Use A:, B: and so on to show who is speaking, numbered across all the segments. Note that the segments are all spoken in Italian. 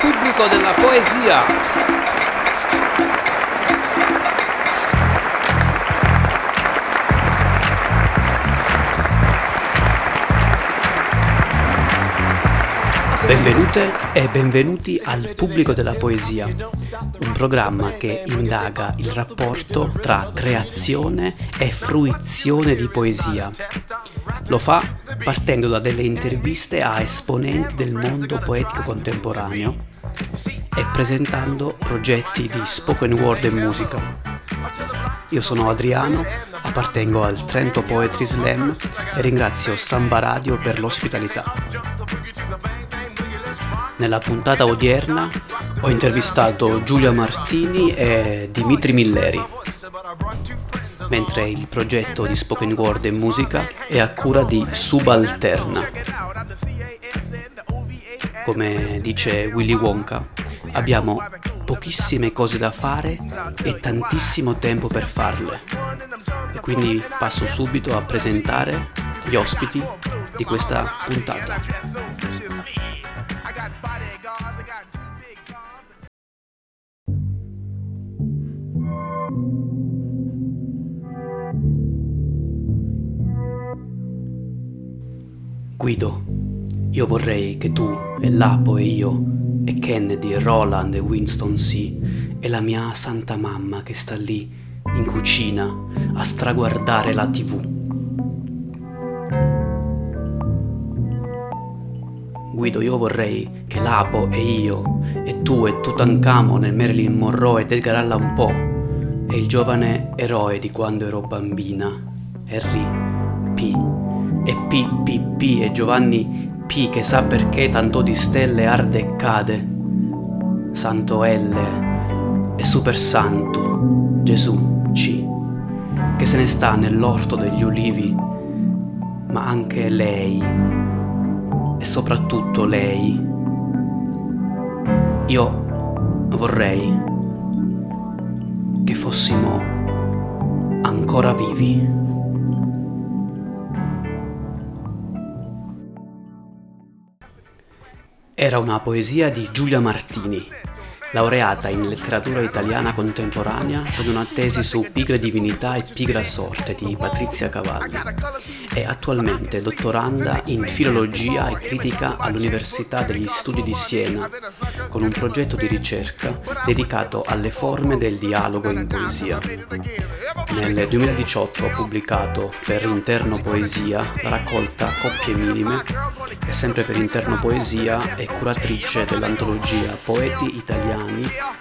A: pubblico della poesia. Benvenute e benvenuti al Pubblico della Poesia, un programma che indaga il rapporto tra creazione e fruizione di poesia. Lo fa partendo da delle interviste a esponenti del mondo poetico contemporaneo e presentando progetti di spoken word e musica. Io sono Adriano, appartengo al Trento Poetry Slam e ringrazio Samba Radio per l'ospitalità. Nella puntata odierna ho intervistato Giulia Martini e Dimitri Milleri, mentre il progetto di spoken word e musica è a cura di Subalterna. Come dice Willy Wonka, abbiamo pochissime cose da fare e tantissimo tempo per farle. E quindi passo subito a presentare gli ospiti di questa puntata. Guido, io vorrei che tu e Lapo e io e Kennedy Roland e Winston C e la mia santa mamma che sta lì in cucina a straguardare la tv. Guido, io vorrei che Lapo e io e tu e Tutankhamon e Marilyn Monroe ed Edgar Allan Poe e il giovane eroe di quando ero bambina, Harry P e PPP e Giovanni P che sa perché tanto di stelle arde e cade. Santo L e Super Santo Gesù C che se ne sta nell'orto degli ulivi, ma anche lei e soprattutto lei. Io vorrei che fossimo ancora vivi. Era una poesia di Giulia Martini, laureata in letteratura italiana contemporanea con una tesi su Pigra divinità e Pigra sorte di Patrizia Cavalli. È attualmente dottoranda in filologia e critica all'Università degli Studi di Siena, con un progetto di ricerca dedicato alle forme del dialogo in poesia. Nel 2018 ha pubblicato per Interno Poesia la raccolta Coppie Minime e sempre per Interno Poesia è curatrice dell'antologia Poeti Italiani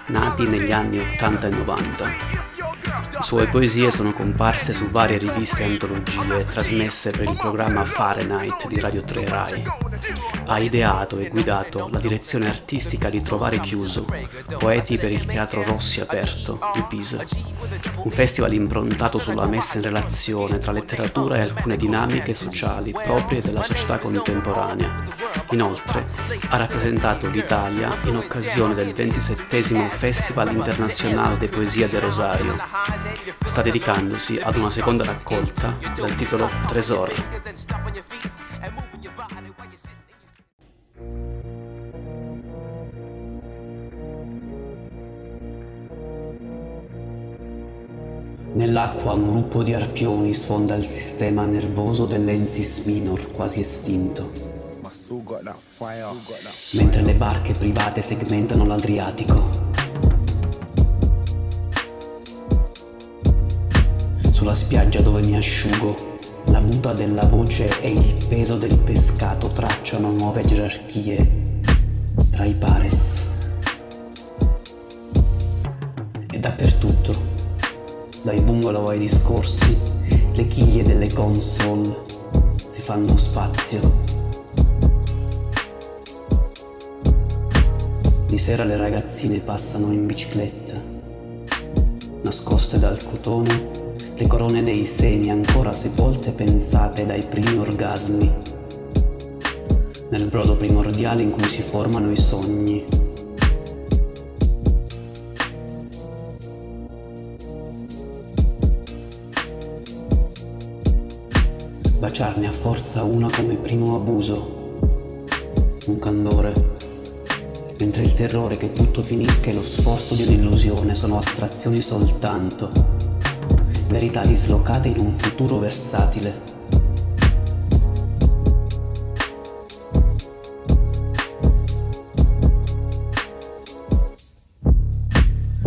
A: nati negli anni 80 e 90. Le sue poesie sono comparse su varie riviste e antologie trasmesse per il programma Fahrenheit di Radio 3 Rai. Ha ideato e guidato la direzione artistica di Trovare Chiuso, Poeti per il Teatro Rossi Aperto di Pisa, un festival improntato sulla messa in relazione tra letteratura e alcune dinamiche sociali proprie della società contemporanea. Inoltre ha rappresentato l'Italia in occasione del 27 Festival Internazionale di Poesia de Rosario sta dedicandosi ad una seconda raccolta dal titolo Tresor. Nell'acqua un gruppo di arpioni sfonda il sistema nervoso dell'Ensis minor quasi estinto. Mentre le barche private segmentano l'Adriatico, sulla spiaggia dove mi asciugo. La muta della voce e il peso del pescato tracciano nuove gerarchie tra i pares. E dappertutto, dai bungalow ai discorsi, le chiglie delle console si fanno spazio. Di sera le ragazzine passano in bicicletta, nascoste dal cotone le corone dei seni ancora sepolte pensate dai primi orgasmi, nel brodo primordiale in cui si formano i sogni. Baciarne a forza una come primo abuso, un candore, mentre il terrore che tutto finisca e lo sforzo di un'illusione sono astrazioni soltanto, verità dislocate in un futuro versatile.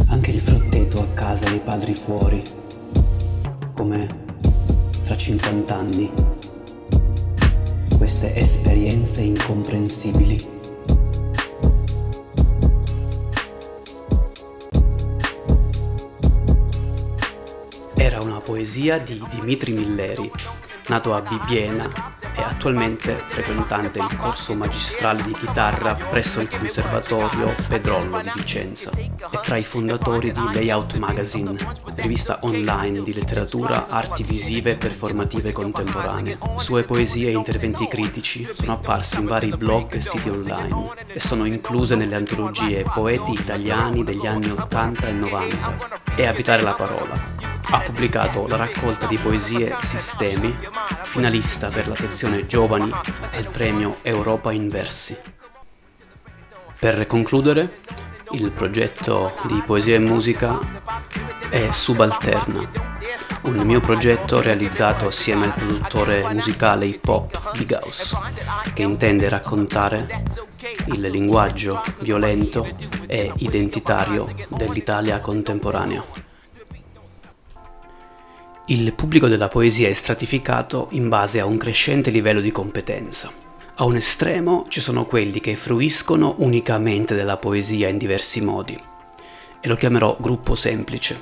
A: Anche il frutteto a casa dei padri fuori, come fra 50 anni. Queste esperienze incomprensibili. Era una poesia di Dimitri Milleri, nato a Bibbiena è attualmente frequentante il corso magistrale di chitarra presso il Conservatorio Pedrollo di Vicenza. È tra i fondatori di Layout Magazine, rivista online di letteratura, arti visive e performative contemporanee. Sue poesie e interventi critici sono apparsi in vari blog e siti online e sono incluse nelle antologie Poeti italiani degli anni 80 e 90 e Abitare la parola, ha pubblicato la raccolta di poesie Sistemi, finalista per la sezione Giovani al premio Europa in Versi. Per concludere, il progetto di poesia e musica è Subalterna, un mio progetto realizzato assieme al produttore musicale hip hop Big House, che intende raccontare il linguaggio violento e identitario dell'Italia contemporanea. Il pubblico della poesia è stratificato in base a un crescente livello di competenza. A un estremo ci sono quelli che fruiscono unicamente della poesia in diversi modi, e lo chiamerò gruppo semplice.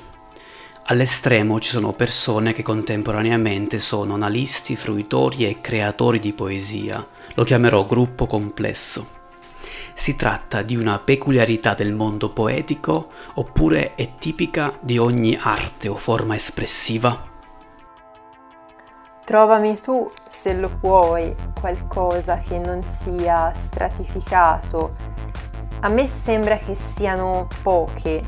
A: All'estremo ci sono persone che contemporaneamente sono analisti, fruitori e creatori di poesia, lo chiamerò gruppo complesso. Si tratta di una peculiarità del mondo poetico oppure è tipica di ogni arte o forma espressiva?
B: Trovami tu, se lo puoi, qualcosa che non sia stratificato. A me sembra che siano poche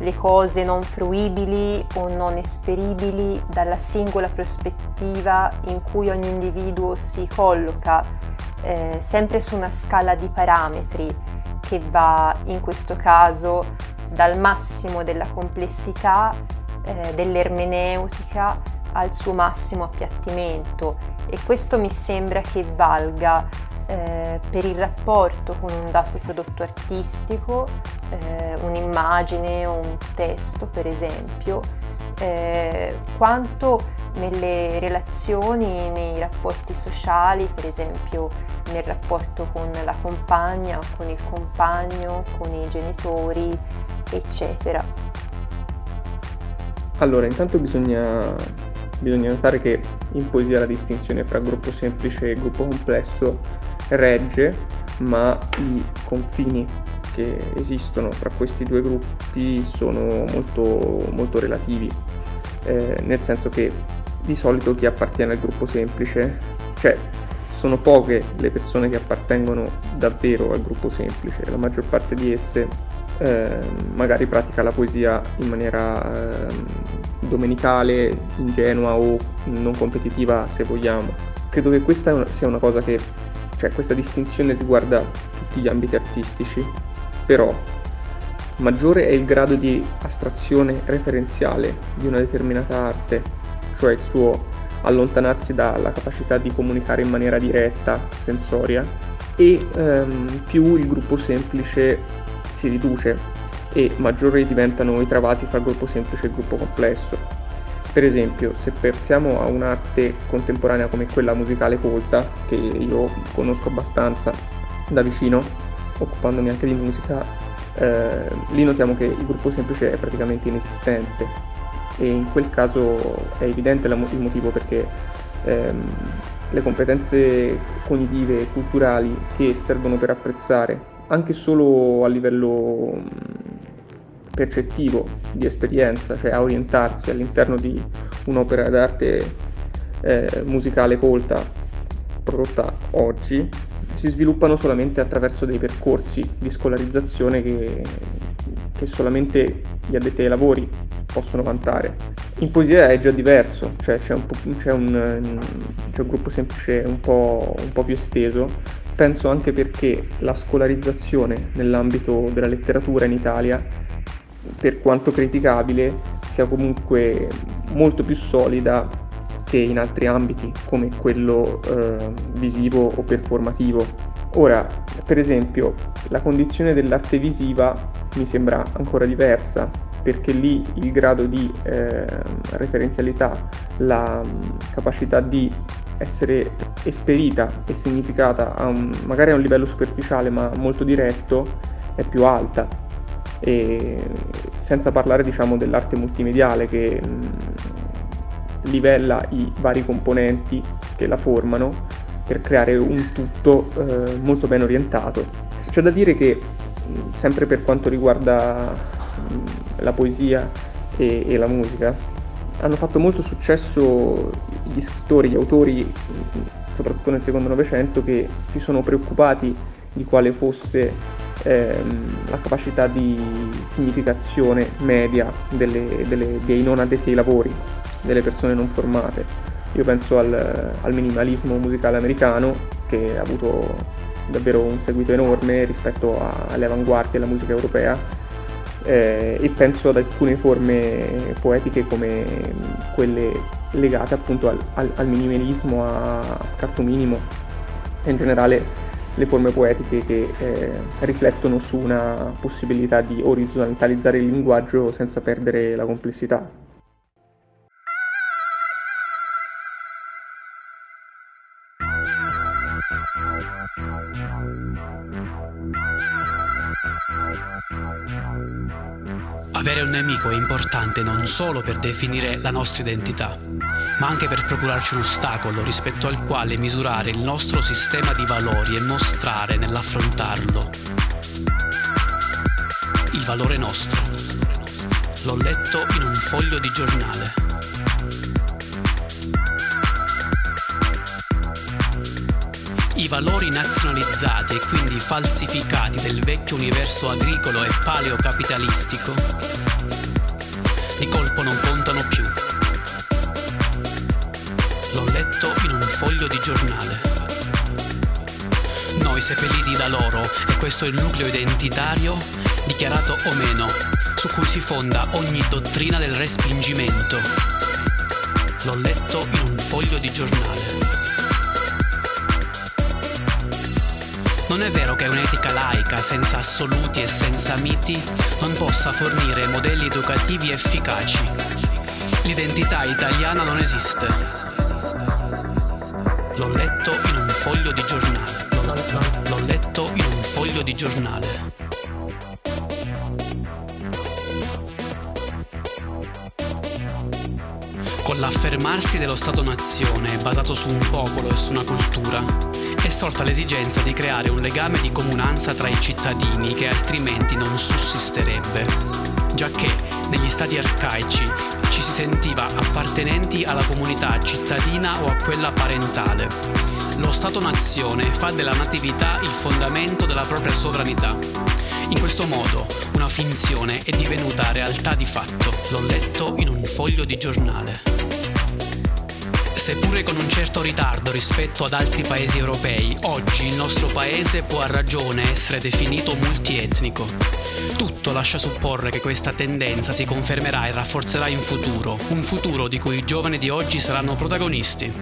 B: le cose non fruibili o non esperibili dalla singola prospettiva in cui ogni individuo si colloca, eh, sempre su una scala di parametri che va in questo caso dal massimo della complessità, eh, dell'ermeneutica al suo massimo appiattimento e questo mi sembra che valga eh, per il rapporto con un dato prodotto artistico, eh, un'immagine o un testo per esempio, eh, quanto nelle relazioni, nei rapporti sociali, per esempio nel rapporto con la compagna, con il compagno, con i genitori, eccetera.
C: Allora, intanto bisogna bisogna notare che in poesia la distinzione fra gruppo semplice e gruppo complesso regge, ma i confini che esistono fra questi due gruppi sono molto, molto relativi, eh, nel senso che di solito chi appartiene al gruppo semplice, cioè sono poche le persone che appartengono davvero al gruppo semplice, la maggior parte di esse eh, magari pratica la poesia in maniera eh, domenicale, ingenua o non competitiva se vogliamo. Credo che questa sia una cosa che, cioè questa distinzione riguarda tutti gli ambiti artistici, però maggiore è il grado di astrazione referenziale di una determinata arte, cioè il suo allontanarsi dalla capacità di comunicare in maniera diretta, sensoria, e ehm, più il gruppo semplice si riduce e maggiori diventano i travasi fra gruppo semplice e gruppo complesso. Per esempio, se pensiamo a un'arte contemporanea come quella musicale colta, che io conosco abbastanza da vicino, occupandomi anche di musica, eh, lì notiamo che il gruppo semplice è praticamente inesistente e in quel caso è evidente il motivo perché ehm, le competenze cognitive e culturali che servono per apprezzare anche solo a livello percettivo di esperienza, cioè a orientarsi all'interno di un'opera d'arte eh, musicale colta prodotta oggi, si sviluppano solamente attraverso dei percorsi di scolarizzazione che, che solamente gli addetti ai lavori possono vantare. In poesia è già diverso, cioè c'è un, c'è un, c'è un gruppo semplice un po', un po' più esteso, penso anche perché la scolarizzazione nell'ambito della letteratura in Italia, per quanto criticabile, sia comunque molto più solida che in altri ambiti come quello eh, visivo o performativo. Ora, per esempio, la condizione dell'arte visiva mi sembra ancora diversa, perché lì il grado di eh, referenzialità, la mm, capacità di essere esperita e significata a un, magari a un livello superficiale ma molto diretto è più alta e senza parlare diciamo dell'arte multimediale che mh, mm, livella i vari componenti che la formano per creare un tutto eh, molto ben orientato. C'è da dire che, sempre per quanto riguarda la poesia e, e, la musica, hanno fatto molto successo gli scrittori, gli autori, soprattutto nel secondo Novecento, che si sono preoccupati di quale fosse ehm, la capacità di significazione media delle, delle, dei non addetti ai lavori, delle persone non formate. Io penso al, al minimalismo musicale americano che ha avuto davvero un seguito enorme rispetto a, alle avanguardie della musica europea eh, e penso ad alcune forme poetiche come quelle legate appunto al, al, al minimalismo, a, scarto minimo e in generale le forme poetiche che eh, riflettono su una possibilità di orizzontalizzare il linguaggio senza perdere la complessità.
A: Nemico è importante non solo per definire la nostra identità, ma anche per procurarci un ostacolo rispetto al quale misurare il nostro sistema di valori e mostrare nell'affrontarlo il valore nostro. L'ho letto in un foglio di giornale. I valori nazionalizzati e quindi falsificati del vecchio universo agricolo e paleocapitalistico di colpo non contano più. L'ho letto in un foglio di giornale. Noi seppelliti da loro e questo è il nucleo identitario, dichiarato o meno, su cui si fonda ogni dottrina del respingimento. L'ho letto in un foglio di giornale. Non è vero che un'etica laica, senza assoluti e senza miti, non possa fornire modelli educativi efficaci. L'identità italiana non esiste. L'ho letto in un foglio di giornale. L'ho letto in un foglio di giornale. Con l'affermarsi dello Stato-nazione basato su un popolo e su una cultura, sorta l'esigenza di creare un legame di comunanza tra i cittadini che altrimenti non sussisterebbe, giacché negli stati arcaici ci si sentiva appartenenti alla comunità cittadina o a quella parentale. Lo Stato-nazione fa della natività il fondamento della propria sovranità. In questo modo una finzione è divenuta realtà di fatto. L'ho letto in un foglio di giornale. Seppure con un certo ritardo rispetto ad altri paesi europei, oggi il nostro paese può a ragione essere definito multietnico. Tutto lascia supporre che questa tendenza si confermerà e rafforzerà in futuro, un futuro di cui i giovani di oggi saranno protagonisti.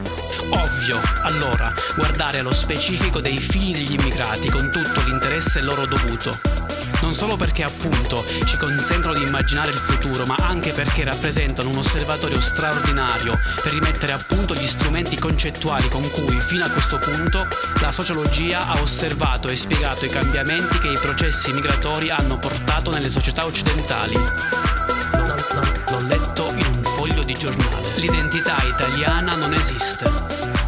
A: Ovvio, allora, guardare allo specifico dei figli degli immigrati con tutto l'interesse loro dovuto non solo perché appunto ci consentono di immaginare il futuro, ma anche perché rappresentano un osservatorio straordinario per rimettere a punto gli strumenti concettuali con cui fino a questo punto la sociologia ha osservato e spiegato i cambiamenti che i processi migratori hanno portato nelle società occidentali. L'ho letto in un foglio di giornale. L'identità italiana non esiste.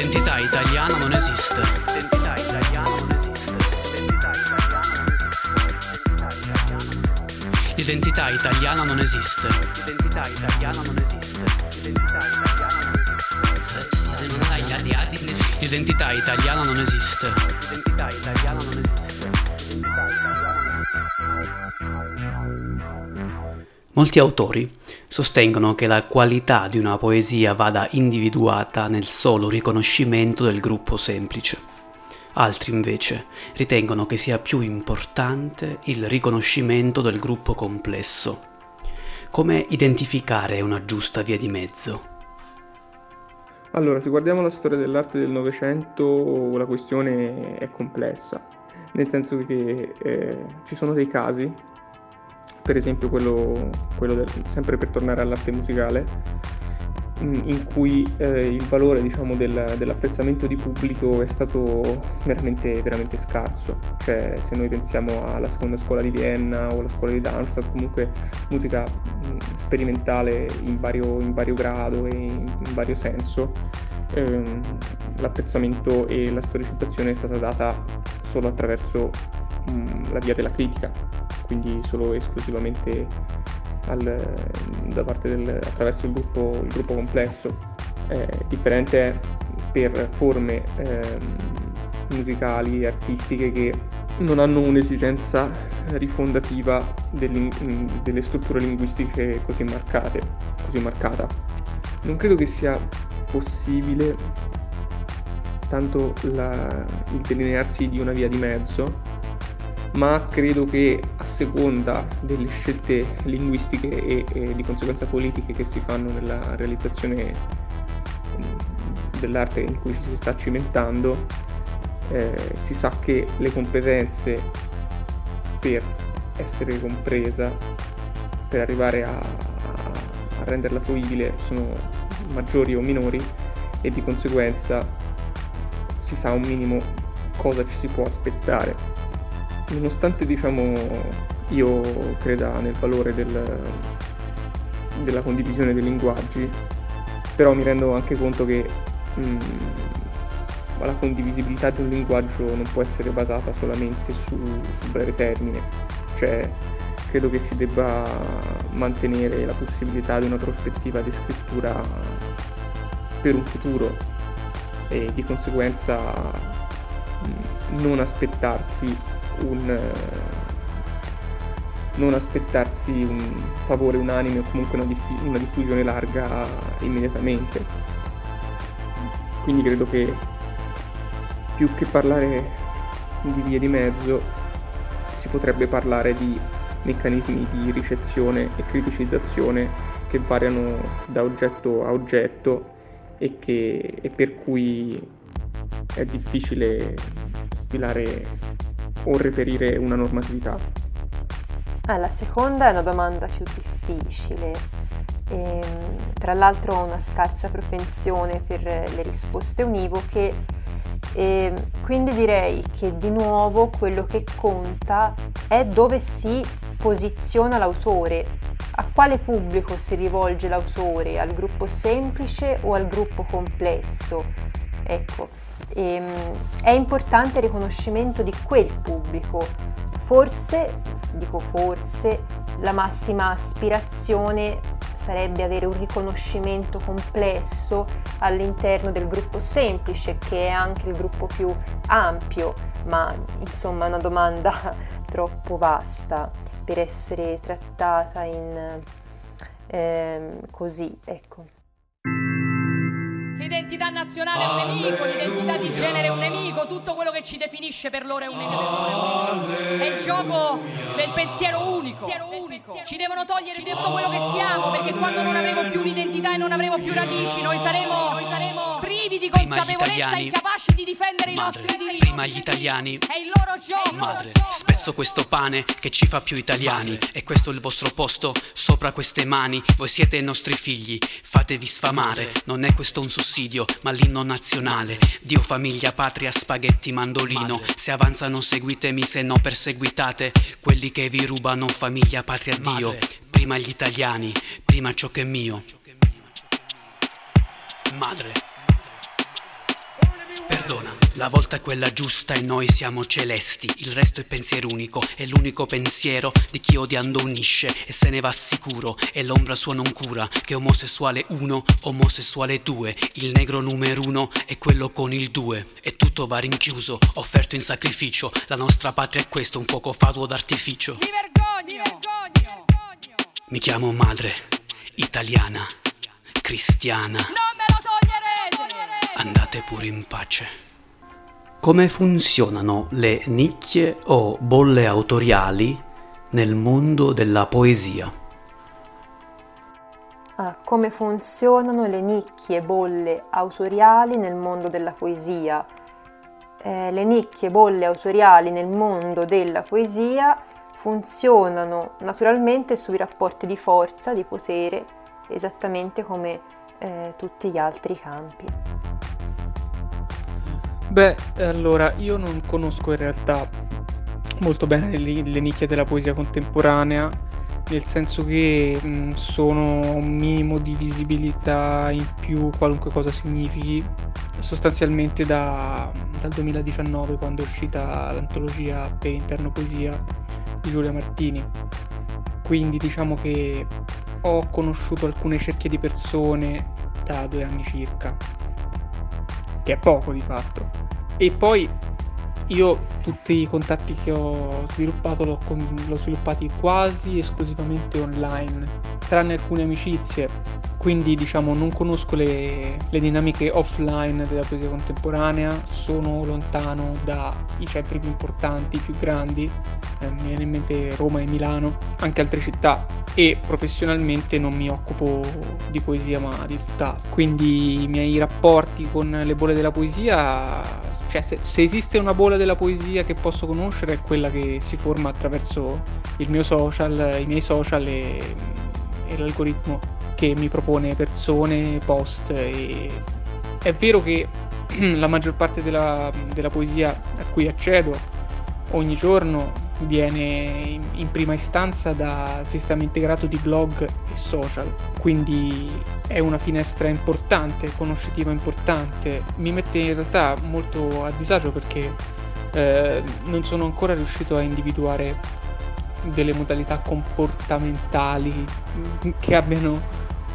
A: L'identità italiana non esiste. L'identità italiana non esiste. L'identità italiana non esiste. L'identità italiana non esiste. L'identità italiana non esiste. L'identità italiana non esiste. Se non hai l'identità italiana non esiste. L'identità italiana non esiste. L'identità italiana non esiste. Molti autori sostengono che la qualità di una poesia vada individuata nel solo riconoscimento del gruppo semplice. Altri invece ritengono che sia più importante il riconoscimento del gruppo complesso. Come identificare una giusta via di mezzo?
C: Allora, se guardiamo la storia dell'arte del Novecento, la questione è complessa, nel senso che eh, ci sono dei casi, per esempio quello, quello del, sempre per tornare all'arte musicale, in cui eh, il valore diciamo, del, dell'apprezzamento di pubblico è stato veramente, veramente scarso. Cioè, se noi pensiamo alla seconda scuola di Vienna o alla scuola di Darmstadt, comunque musica mh, sperimentale in vario, in vario, grado e in, in vario senso, ehm, l'apprezzamento e la storicizzazione è stata data solo attraverso la via della critica, quindi solo esclusivamente al, da parte del, attraverso il gruppo, il gruppo complesso. È differente per forme eh, musicali, artistiche che non hanno un'esigenza rifondativa delle strutture linguistiche così marcate, così marcata. Non credo che sia possibile tanto la, il delinearsi di una via di mezzo, ma credo che a seconda delle scelte linguistiche e, e di conseguenza politiche che si fanno nella realizzazione dell'arte in cui ci si sta cimentando, eh, si sa che le competenze per essere compresa, per arrivare a, a renderla fruibile, sono maggiori o minori e di conseguenza si sa un minimo cosa ci si può aspettare nonostante diciamo io creda nel valore del, della condivisione dei linguaggi, però mi rendo anche conto che mh, mm, la condivisibilità di un linguaggio non può essere basata solamente su, su breve termine, cioè credo che si debba mantenere la possibilità di una prospettiva di scrittura per un futuro e di conseguenza mh, mm, non aspettarsi un non aspettarsi un favore unanime o comunque una, diff- una diffusione larga immediatamente. Quindi credo che più che parlare di vie di mezzo si potrebbe parlare di meccanismi di ricezione e criticizzazione che variano da oggetto a oggetto e, che, e per cui è difficile stilare o reperire una normatività?
B: Ah, la seconda è una domanda più difficile. E, ehm, tra l'altro ho una scarsa propensione per le risposte univoche e quindi direi che di nuovo quello che conta è dove si posiziona l'autore, a quale pubblico si rivolge l'autore, al gruppo semplice o al gruppo complesso. Ecco, e, ehm, è importante il riconoscimento di quel pubblico. Forse, dico forse, la massima aspirazione sarebbe avere un riconoscimento complesso all'interno del gruppo semplice, che è anche il gruppo più ampio, ma insomma è una domanda troppo vasta per essere trattata in eh, così, ecco.
D: L'identità nazionale è un nemico, l'identità di genere è un nemico, tutto quello che ci definisce per loro è un nemico. È il gioco del pensiero unico. Ci devono togliere tutto quello che siamo, perché quando non avremo più un'identità e non avremo più radici, noi saremo, noi saremo privi di consapevolezza e incapaci di difendere
A: madre,
D: i nostri diritti.
A: Prima gli italiani.
D: È il loro gioco.
A: Madre, spezzo questo pane che ci fa più italiani. Madre. E questo è il vostro posto sopra queste mani. Voi siete i nostri figli, fatevi sfamare. Non è questo un sussidio, ma l'inno nazionale. Dio, famiglia, patria, spaghetti, mandolino. Se avanzano seguitemi, se no perseguitate. Quelli che vi rubano famiglia, patria, Dio. Prima gli italiani, prima ciò che è mio. Madre. Perdona, la volta è quella giusta e noi siamo celesti. Il resto è pensiero unico, è l'unico pensiero di chi odiando unisce e se ne va sicuro. E l'ombra sua non cura, che omosessuale 1, omosessuale 2. Il negro numero uno è quello con il 2. E tutto va rinchiuso, offerto in sacrificio. La nostra patria è questo, un fuoco fatuo d'artificio.
D: Mi vergogno! Mi vergogno!
A: Mi chiamo madre, italiana, cristiana.
D: Toglierete!
A: Andate pure in pace. Come funzionano le nicchie o bolle autoriali nel mondo della poesia?
B: Ah, come funzionano le nicchie e bolle autoriali nel mondo della poesia? Eh, le nicchie e bolle autoriali nel mondo della poesia funzionano naturalmente sui rapporti di forza, di potere, esattamente come eh, tutti gli altri campi.
E: Beh, allora, io non conosco in realtà molto bene le, le nicchie della poesia contemporanea, nel senso che mh, sono un minimo di visibilità in più, qualunque cosa significhi, sostanzialmente da, dal 2019 quando è uscita l'antologia per interno poesia di Giulia Martini. Quindi diciamo che ho conosciuto alcune cerchie di persone da due anni circa, che è poco di fatto. E poi io tutti i contatti che ho sviluppato l'ho, l'ho sviluppati quasi esclusivamente online, tranne alcune amicizie. Quindi diciamo non conosco le, le, dinamiche offline della poesia contemporanea, sono lontano dai centri più importanti, più grandi, eh, mi viene in mente Roma e Milano, anche altre città. E professionalmente non mi occupo di poesia ma di tutt'altro, quindi i miei rapporti con le bolle della poesia, cioè se, se esiste una bolla della poesia che posso conoscere è quella che si forma attraverso il mio social, i miei social e, e l'algoritmo che mi propone persone, post e è vero che la maggior parte della, della poesia a cui accedo ogni giorno viene in prima istanza da sistema integrato di blog e social, quindi è una finestra importante, conoscitiva importante. Mi mette in realtà molto a disagio perché eh, non sono ancora riuscito a individuare delle modalità comportamentali che abbiano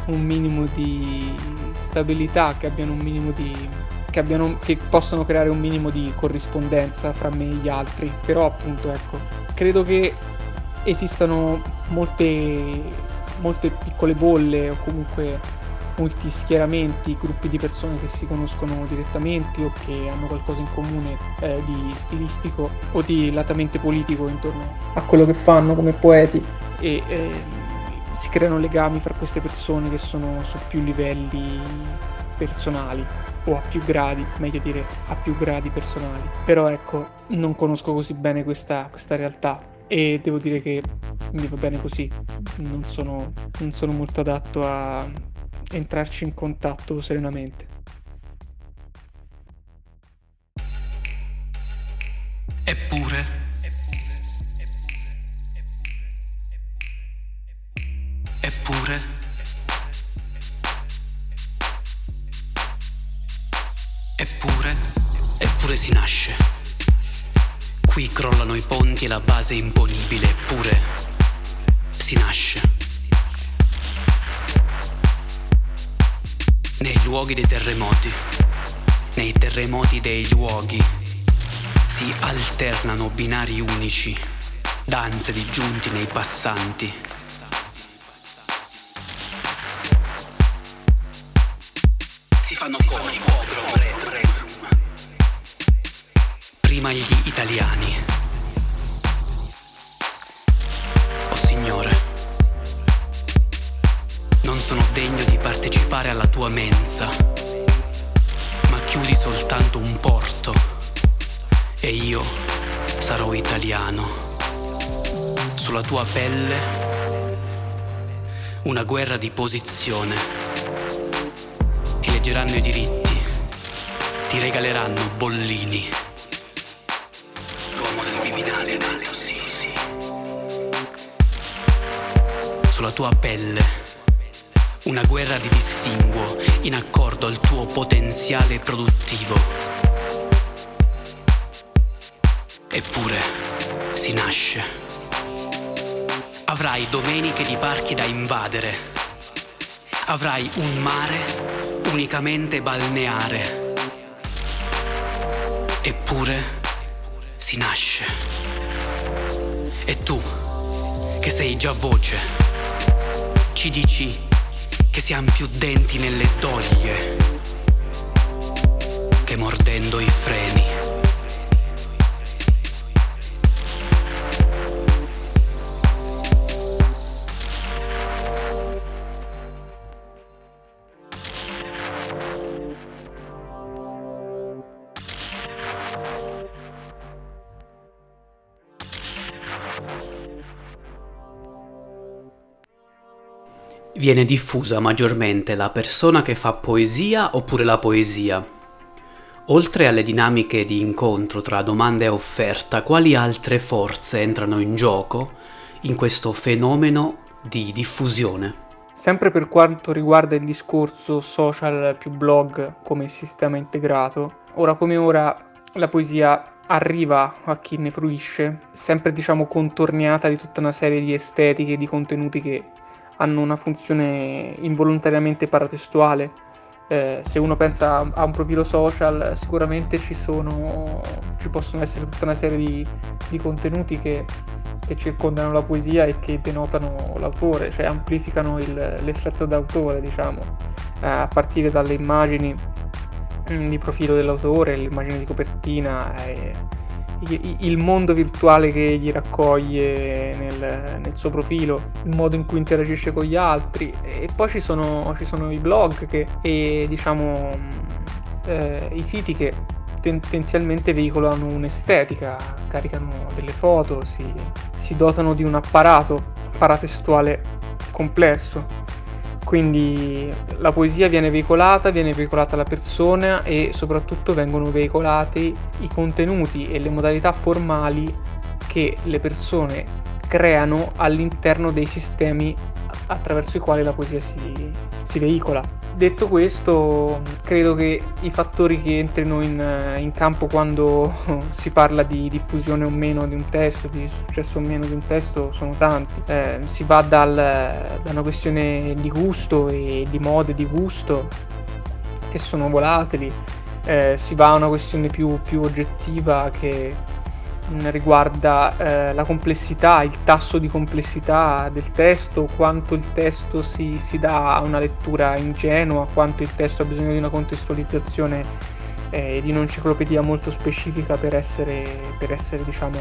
E: un minimo di stabilità, che abbiano un minimo di che, abbiano, che possano creare un minimo di corrispondenza fra me e gli altri. Però appunto ecco, credo che esistano molte, molte piccole bolle o comunque molti schieramenti, gruppi di persone che si conoscono direttamente o che hanno qualcosa in comune eh, di stilistico o di latamente politico intorno a quello che fanno come poeti e eh, si creano legami fra queste persone che sono su più livelli personali o a più gradi, meglio dire a più gradi personali. Però ecco, non conosco così bene questa, questa realtà e devo dire che mi va bene così, non sono, non sono molto adatto a entrarci in contatto serenamente.
A: Eppure Eppure... Eppure... Eppure si nasce. Qui crollano i ponti e la base è luoghi dei terremoti, nei terremoti dei luoghi, si alternano binari unici, danze disgiunti nei passanti fanno cori, Retro. Prima gli italiani. Sono degno di partecipare alla tua mensa, ma chiudi soltanto un porto e io sarò italiano. Sulla tua pelle una guerra di posizione leggeranno i diritti, ti regaleranno bollini. L'uomo del Viminale ha detto sì, sì. Sulla tua pelle una guerra di distinguo in accordo al tuo potenziale produttivo. Eppure si nasce. Avrai domeniche di parchi da invadere. Avrai un mare unicamente balneare. Eppure si nasce. E tu, che sei già voce, ci dici che siamo più denti nelle doglie che mordendo i freni. Viene diffusa maggiormente la persona che fa poesia oppure la poesia? Oltre alle dinamiche di incontro tra domanda e offerta, quali altre forze entrano in gioco in questo fenomeno di diffusione?
E: Sempre per quanto riguarda il discorso social più blog come sistema integrato, ora come ora la poesia arriva a chi ne fruisce, sempre diciamo contorniata di tutta una serie di estetiche e di contenuti che hanno una funzione involontariamente paratestuale. Eh, se uno pensa a un profilo social, sicuramente ci, sono, ci possono essere tutta una serie di, di contenuti che, che, circondano la poesia e che denotano l'autore, cioè amplificano il, l'effetto d'autore, diciamo, eh, a partire dalle immagini mm, di profilo dell'autore, l'immagine di copertina. Eh, il mondo virtuale che gli raccoglie nel, nel, suo profilo, il modo in cui interagisce con gli altri. E poi ci sono, ci sono i blog che, e diciamo eh, i siti che tendenzialmente veicolano un'estetica, caricano delle foto, si, si dotano di un apparato paratestuale complesso quindi la poesia viene veicolata, viene veicolata la persona e soprattutto vengono veicolati i contenuti e le modalità formali che le persone creano all'interno dei sistemi attraverso i quali la poesia si, si veicola. Detto questo, credo che i fattori che entrino in, in, campo quando si parla di diffusione o meno di un testo, di successo o meno di un testo, sono tanti. Eh, si va dal, da una questione di gusto e di mode di gusto, che sono volatili, eh, si va a una questione più, più oggettiva che riguarda eh, la complessità, il tasso di complessità del testo, quanto il testo si, si, dà a una lettura ingenua, quanto il testo ha bisogno di una contestualizzazione eh, di un'enciclopedia molto specifica per essere, per essere diciamo,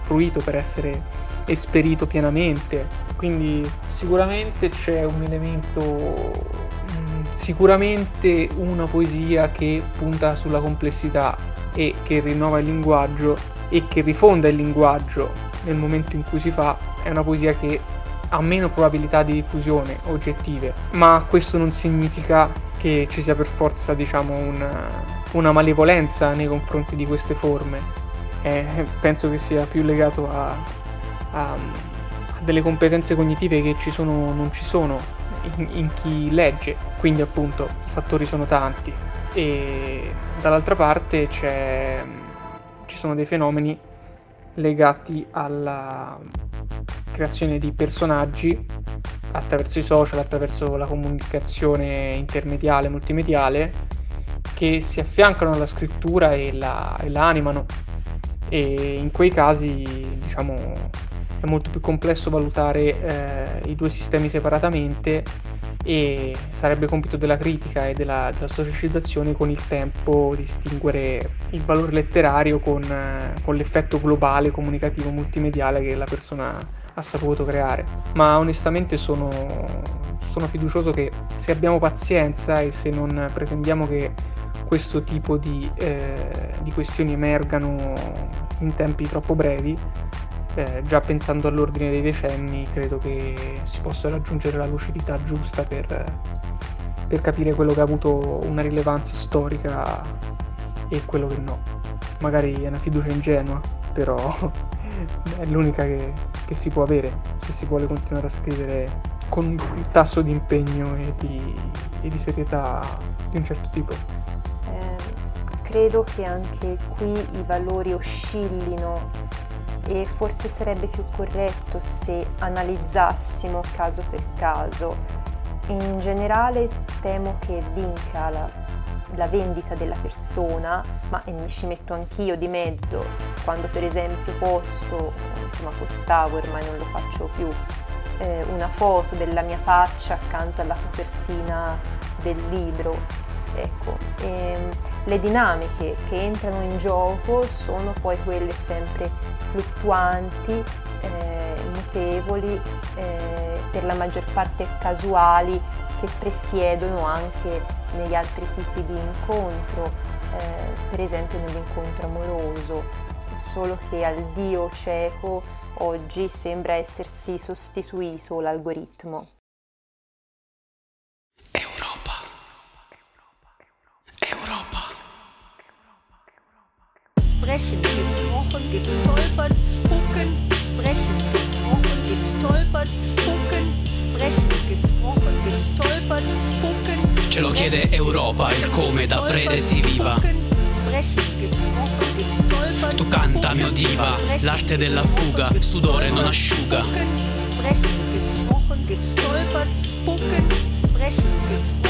E: fruito, per essere esperito pienamente. Quindi sicuramente c'è un elemento, mm, sicuramente una poesia che punta sulla complessità e che rinnova il linguaggio e che rifonda il linguaggio nel momento in cui si fa, è una poesia che ha meno probabilità di diffusione oggettive, ma questo non significa che ci sia per forza diciamo, una, una malevolenza nei confronti di queste forme. Eh, penso che sia più legato a, a, a, delle competenze cognitive che ci sono o non ci sono in, in chi legge, quindi appunto i fattori sono tanti. E dall'altra parte c'è ci sono dei fenomeni legati alla creazione di personaggi attraverso i social, attraverso la comunicazione intermediale, multimediale, che si affiancano alla scrittura e la, e la animano. E in quei casi, diciamo, è molto più complesso valutare eh, i due sistemi separatamente e sarebbe compito della critica e della, della socializzazione con il tempo distinguere il valore letterario con, con l'effetto globale comunicativo multimediale che la persona ha saputo creare. Ma onestamente sono, sono fiducioso che se abbiamo pazienza e se non pretendiamo che questo tipo di, eh, di questioni emergano in tempi troppo brevi, eh, già pensando all'ordine dei decenni, credo che si possa raggiungere la lucidità giusta per, per capire quello che ha avuto una rilevanza storica e quello che no. Magari è una fiducia ingenua, però è l'unica che, che, si può avere se si vuole continuare a scrivere con un tasso di impegno e di, e di serietà di un certo tipo.
B: Eh, credo che anche qui i valori oscillino e forse sarebbe più corretto se analizzassimo caso per caso. In generale temo che vinca la, la vendita della persona, ma e mi ci metto anch'io di mezzo, quando per esempio posto, insomma postavo, ormai non lo faccio più, eh, una foto della mia faccia accanto alla copertina del libro. Ecco, ehm, le dinamiche che entrano in gioco sono poi quelle sempre fluttuanti, eh, mutevoli, eh, per la maggior parte casuali, che presiedono anche negli altri tipi di incontro, eh, per esempio nell'incontro amoroso, solo che al dio cieco oggi sembra essersi sostituito l'algoritmo.
F: Sprechen, gesprochen, gestolpert, spucken, sprechen, gesprochen, gestolpert, spucken, sprechen, gesprochen, gestolpert, spucken.
A: Ce lo chiede Europa, il come da prede si viva. Tu canta, mio diva, l'arte della fuga, sudore non asciuga.
F: Sprechen, gesprochen, gestolpert, spucken, sprechen, gesprochen.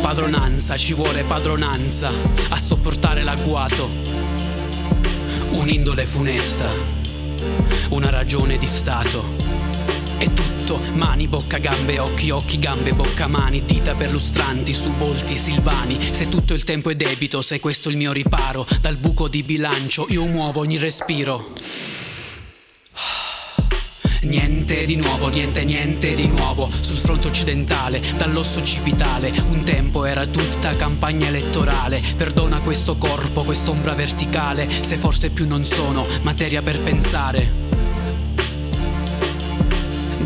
A: Padronanza, ci vuole padronanza a sopportare l'agguato. Un'indole funesta, una ragione di Stato. È tutto, mani, bocca, gambe, occhi, occhi, gambe, bocca, mani, dita perlustranti su volti silvani. Se tutto il tempo è debito, se questo è il mio riparo, dal buco di bilancio io muovo ogni respiro. Niente di nuovo, niente, niente di nuovo sul fronte occidentale, dall'osso cipitale. Un tempo era tutta campagna elettorale. Perdona questo corpo, quest'ombra verticale, se forse più non sono materia per pensare.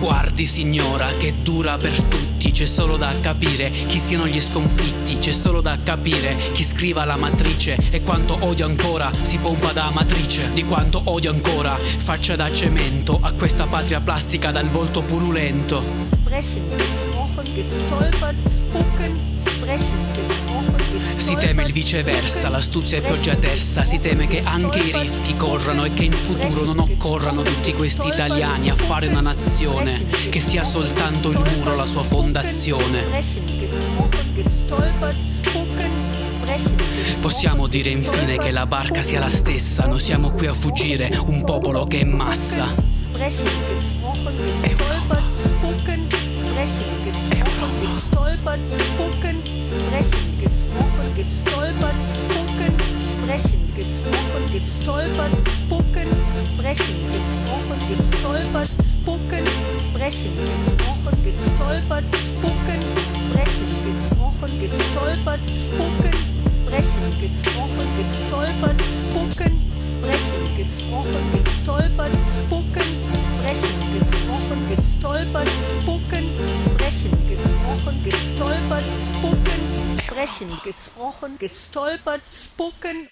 A: Guardi signora che dura per tutti, c'è solo da capire chi siano gli sconfitti, c'è solo da capire chi scriva la matrice e quanto odio ancora si pompa da matrice, di quanto odio ancora faccia da cemento a questa patria plastica dal volto purulento.
F: Sprechen, gesprochen, gestolpert, spucken, sprechen, gesprochen,
A: Si teme il viceversa, l'astuzia è pioggia terza, si teme che anche i rischi corrano e che in futuro non occorrano tutti questi italiani a fare una nazione, che sia soltanto il muro la sua fondazione. Possiamo dire infine che la barca sia la stessa, noi siamo qui a fuggire, un popolo che è massa.
F: Sprechen, gesprochen, gestolpert, spucken, sprechen, gesprochen, gestolpert, spucken, sprechen, gesprochen, gestolpert, spucken, sprechen, gesprochen, gestolpert, spucken, sprechen, gesprochen, gestolpert, spucken, sprechen, gesprochen, gestolpert, spucken, sprechen, gesprochen, gestolpert, spucken, sprechen, gesprochen, gestolpert, spucken, sprechen, gesprochen, gestolpert, spucken, sprechen, gesprochen, gestolpert, spucken,